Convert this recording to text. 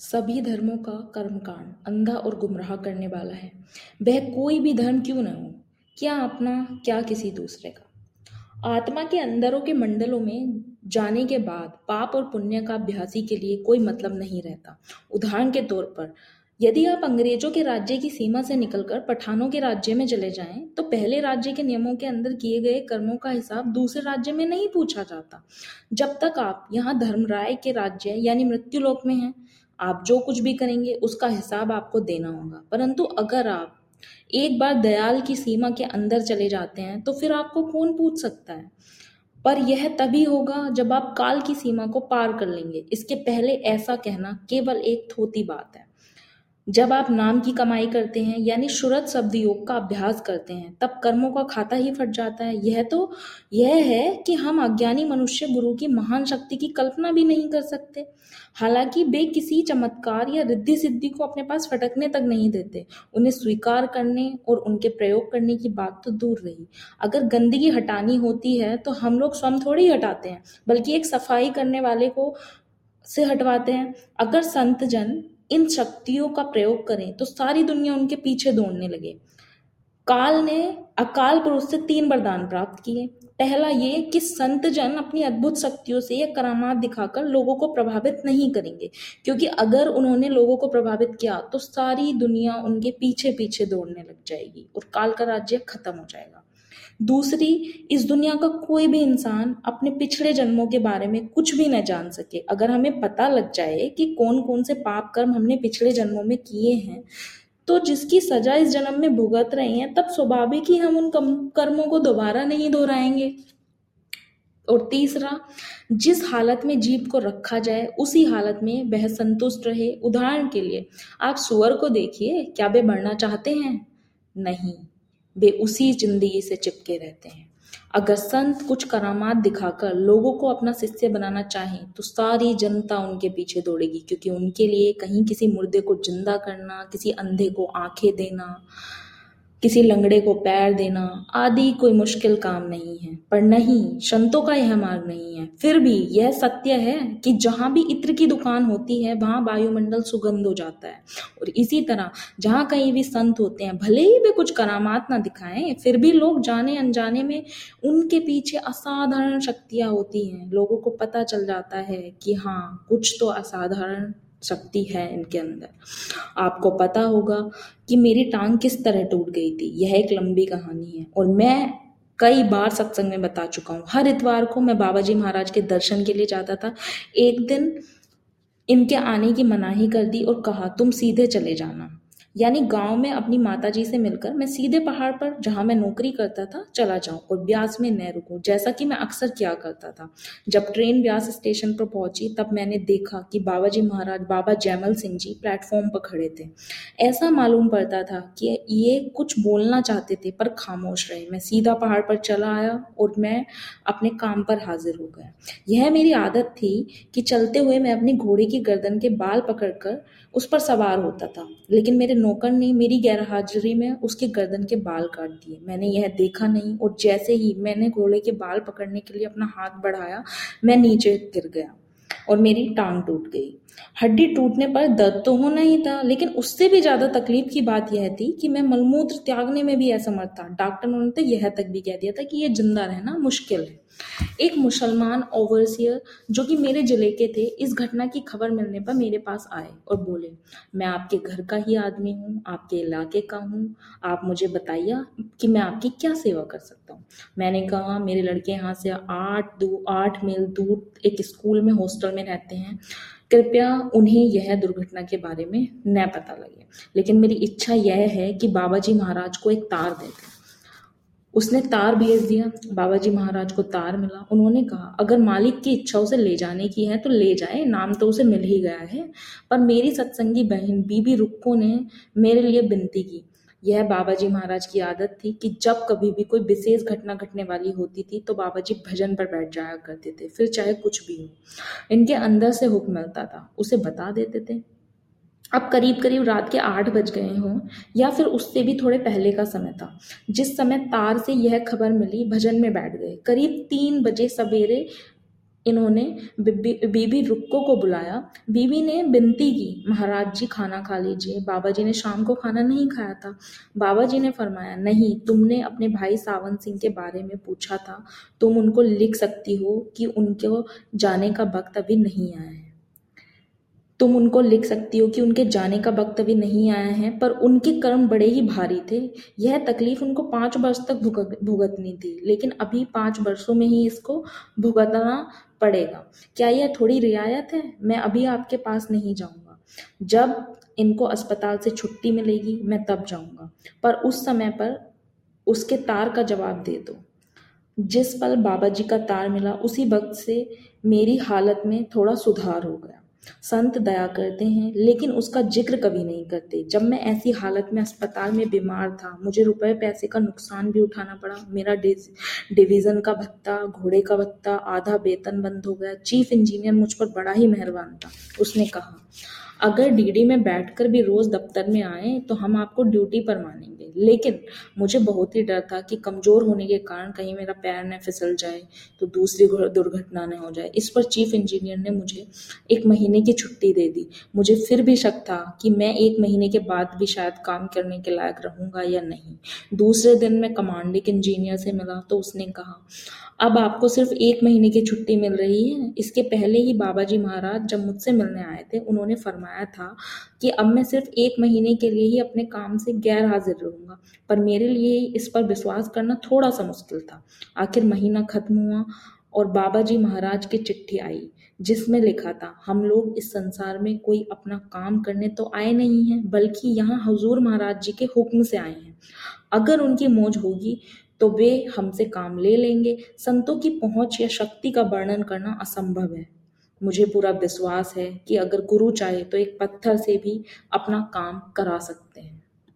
सभी धर्मों का कर्मकांड, अंधा और गुमराह करने वाला है। वह कोई भी धर्म क्यों न हो? क्या अपना, क्या किसी दूसरे का? आत्मा के अंदरों के मंडलों में जाने के बाद पाप और पुण्य का अभ्यासी के लिए कोई मतलब नहीं रहता। उदाहरण के तौर पर, यदि आप अंग्रेज़ों के राज्य की सीमा से निकलकर पठानों के राज्य में चले जाएँ तो पहले राज्य के नियमों के अंदर किए गए कर्मों का हिसाब दूसरे राज्य में नहीं पूछा जाता। जब तक आप यहाँ धर्मराय के राज्य यानी मृत्युलोक में हैं आप जो कुछ भी करेंगे, उसका हिसाब आपको देना होगा। परंतु अगर आप एक बार दयाल की सीमा के अंदर चले जाते हैं तो फिर आपको कौन पूछ सकता है? पर यह तभी होगा जब आप काल की सीमा को पार कर लेंगे। इसके पहले ऐसा कहना केवल एक थोती बात है। जब आप नाम की कमाई करते हैं, यानी शुरत शब्द योग का अभ्यास करते हैं, तब कर्मों का खाता ही फट जाता है। यह तो यह है कि हम अज्ञानी मनुष्य गुरु की महान शक्ति की कल्पना भी नहीं कर सकते। हालाँकि वे किसी चमत्कार या रिद्धि सिद्धि को अपने पास फटकने तक नहीं देते। उन्हें स्वीकार करने और उनके प्रयोग करने की बात तो दूर रही। अगर गंदगी हटानी होती है तो हम लोग स्वयं थोड़ी हटाते हैं, बल्कि एक सफ़ाई करने वाले को से हटवाते हैं। अगर संत जन इन शक्तियों का प्रयोग करें तो सारी दुनिया उनके पीछे दौड़ने लगे। काल ने, अकाल पुरुष से तीन वरदान प्राप्त किए। पहला ये कि संत जन अपनी अद्भुत शक्तियों से या करामात दिखाकर लोगों को प्रभावित नहीं करेंगे, क्योंकि अगर उन्होंने लोगों को प्रभावित किया तो सारी दुनिया उनके पीछे पीछे दौड़ने लग जाएगी और काल का राज्य खत्म हो जाएगा। दूसरी, इस दुनिया का कोई भी इंसान अपने पिछले जन्मों के बारे में कुछ भी न जान सके। अगर हमें पता लग जाए कि कौन कौन से पाप कर्म हमने पिछले जन्मों में किए हैं तो जिसकी सजा इस जन्म में भुगत रहे हैं, तब स्वाभाविक ही हम उन कर्मों को दोबारा नहीं दोहराएँगे। और तीसरा, जिस हालत में जीव को रखा जाए, उसी हालत में वह संतुष्ट रहे। उदाहरण के लिए, आप सुअर को देखिए, क्या वे बढ़ना चाहते हैं? नहीं। वे उसी ज़िंदगी से चिपके रहते हैं। अगर संत कुछ करामात दिखाकर लोगों को अपना शिष्य बनाना चाहें तो सारी जनता उनके पीछे दौड़ेगी, क्योंकि उनके लिए कहीं किसी मुर्दे को ज़िंदा करना, किसी अंधे को आँखें देना किसी लंगड़े को पैर देना आदि कोई मुश्किल काम नहीं है। पर नहीं, संतों का यह मार्ग नहीं है। फिर भी यह सत्य है कि जहाँ भी इत्र की दुकान होती है, वहाँ वायुमंडल सुगंध हो जाता है। और इसी तरह, जहाँ कहीं भी संत होते हैं, भले ही वे कुछ करामात ना दिखाएँ, फिर भी लोग जाने अनजाने में उनके पीछे असाधारण शक्तियाँ होती हैं। लोगों को पता चल जाता है कि हाँ कुछ तो असाधारण शक्ति है इनके अंदर। आपको पता होगा कि मेरी टांग किस तरह टूट गई थी। यह एक लंबी कहानी है और मैं कई बार सत्संग में बता चुका हूँ। हर इतवार को मैं बाबा जी महाराज के दर्शन के लिए जाता था। एक दिन इनके आने की मनाही कर दी और कहा, तुम सीधे चले जाना। यानी गाँव में अपनी माता जी से मिलकर मैं सीधे पहाड़ पर जहाँ मैं नौकरी करता था चला जाऊँ और ब्यास में न रुकूं, जैसा कि मैं अक्सर किया करता था। जब ट्रेन ब्यास स्टेशन पर पहुँची, तब मैंने देखा कि बाबा जी महाराज, बाबा जयमल सिंह जी प्लेटफॉर्म पर खड़े थे। ऐसा मालूम पड़ता था कि ये कुछ बोलना चाहते थे, पर खामोश रहे। मैं सीधा पहाड़ पर चला आया और मैं अपने काम पर हाजिर हो गया। यह मेरी आदत थी कि चलते हुए मैं अपनी घोड़े की गर्दन के बाल पकड़कर उस पर सवार होता था, लेकिन मेरे नौकर ने मेरी गैरहाजिरी में उसके गर्दन के बाल काट दिए। मैंने यह देखा नहीं और जैसे ही मैंने घोड़े के बाल पकड़ने के लिए अपना हाथ बढ़ाया, मैं नीचे गिर गया और मेरी टांग टूट गई। हड्डी टूटने पर दर्द तो होना ही था, लेकिन उससे भी ज़्यादा तकलीफ़ की बात यह थी कि मैं मलमूत्र त्यागने में भी असमर्थ था। डॉक्टर ने तो यह तक भी कह दिया था कि यह ज़िंदा रहना मुश्किल है। एक मुसलमान ओवरसियर जो कि मेरे ज़िले के थे, इस घटना की खबर मिलने पर मेरे पास आए और बोले, मैं आपके घर का ही आदमी हूँ, आपके इलाके का हूँ, आप मुझे बताइए कि मैं आपकी क्या सेवा कर सकता हूँ? मैंने कहा, मेरे लड़के यहाँ से आठ दो, आठ मील दूर एक स्कूल में, हॉस्टल में रहते हैं। कृपया उन्हें यह दुर्घटना के बारे में न पता लगे। लेकिन मेरी इच्छा यह है कि बाबा जी महाराज को एक तार दे दें। उसने तार भेज दिया। बाबा जी महाराज को तार मिला। उन्होंने कहा, अगर मालिक की इच्छा उसे ले जाने की है तो ले जाए। नाम तो उसे मिल ही गया है। पर मेरी सत्संगी बहन बीबी रुक्को ने मेरे लिए विनती की। यह बाबा जी महाराज की आदत थी कि जब कभी भी कोई विशेष घटना घटने वाली होती थी तो बाबा जी भजन पर बैठ जाया करते थे, फिर चाहे कुछ भी हो। इनके अंदर से हुक्म मिलता था, उसे बता देते थे। अब करीब करीब रात के आठ बज गए हों, या फिर उससे भी थोड़े पहले का समय था। जिस समय तार से यह खबर मिली, भजन में बैठ गए। करीब तीन बजे सवेरे इन्होंने बीबी रुक्को को बुलाया। बीबी ने बिनती की, महाराज जी, खाना खा लीजिए। बाबा जी ने शाम को खाना नहीं खाया था। बाबा जी ने फरमाया, नहीं, तुमने अपने भाई सावन सिंह के बारे में पूछा था। तुम उनको लिख सकती हो कि उनको जाने का वक्त अभी नहीं आया है। तुम उनको लिख सकती हो कि उनके जाने का वक्त अभी नहीं आया है, पर उनके कर्म बड़े ही भारी थे। यह तकलीफ़ उनको पाँच वर्ष तक भुगतनी थी, लेकिन अभी पाँच वर्षों में ही इसको भुगतना पड़ेगा। क्या यह थोड़ी रियायत है? मैं अभी आपके पास नहीं जाऊँगा। जब इनको अस्पताल से छुट्टी मिलेगी, मैं तब जाऊँगा। पर उस समय पर उसके तार का जवाब दे दो। जिस पल बाबा जी का तार मिला, उसी वक्त से मेरी हालत में थोड़ा सुधार हो गया। संत दया करते हैं, लेकिन उसका ज़िक्र कभी नहीं करते। जब मैं ऐसी हालत में अस्पताल में बीमार था, मुझे रुपए पैसे का नुकसान भी उठाना पड़ा। मेरा डिवीज़न का भत्ता, घोड़े का भत्ता, आधा वेतन बंद हो गया। चीफ इंजीनियर मुझ पर बड़ा ही मेहरबान था, उसने कहा। अगर डीडी में बैठकर भी रोज़ दफ्तर में आए तो हम आपको ड्यूटी पर मानेंगे। लेकिन मुझे बहुत ही डर था कि कमज़ोर होने के कारण कहीं मेरा पैर न फिसल जाए तो दूसरी दुर्घटना न हो जाए। इस पर चीफ इंजीनियर ने मुझे एक महीने की छुट्टी दे दी। मुझे फिर भी शक था कि मैं एक महीने के बाद भी शायद काम करने के लायक रहूँगा या नहीं। दूसरे दिन मैं कमांडिंग इंजीनियर से मिला तो उसने कहा, अब आपको सिर्फ़ एक महीने की छुट्टी मिल रही है। इसके पहले ही बाबा जी महाराज जब मुझसे मिलने आए थे, उन्होंने फरमाया था कि अब मैं सिर्फ़ एक महीने के लिए ही अपने काम से गैर हाजिर रहूँगा, पर मेरे लिए इस पर विश्वास करना थोड़ा सा मुश्किल था। आखिर महीना ख़त्म हुआ और बाबा जी महाराज की चिट्ठी आई, जिसमें लिखा था, हम लोग इस संसार में कोई अपना काम करने तो आए नहीं हैं, बल्कि यहाँ हजूर महाराज जी के हुक्म से आए हैं। अगर उनकी मौज होगी तो वे हमसे काम ले लेंगे। संतों की पहुँच या शक्ति का वर्णन करना असंभव है। मुझे पूरा विश्वास है कि अगर गुरु चाहे तो एक पत्थर से भी अपना काम करा सकते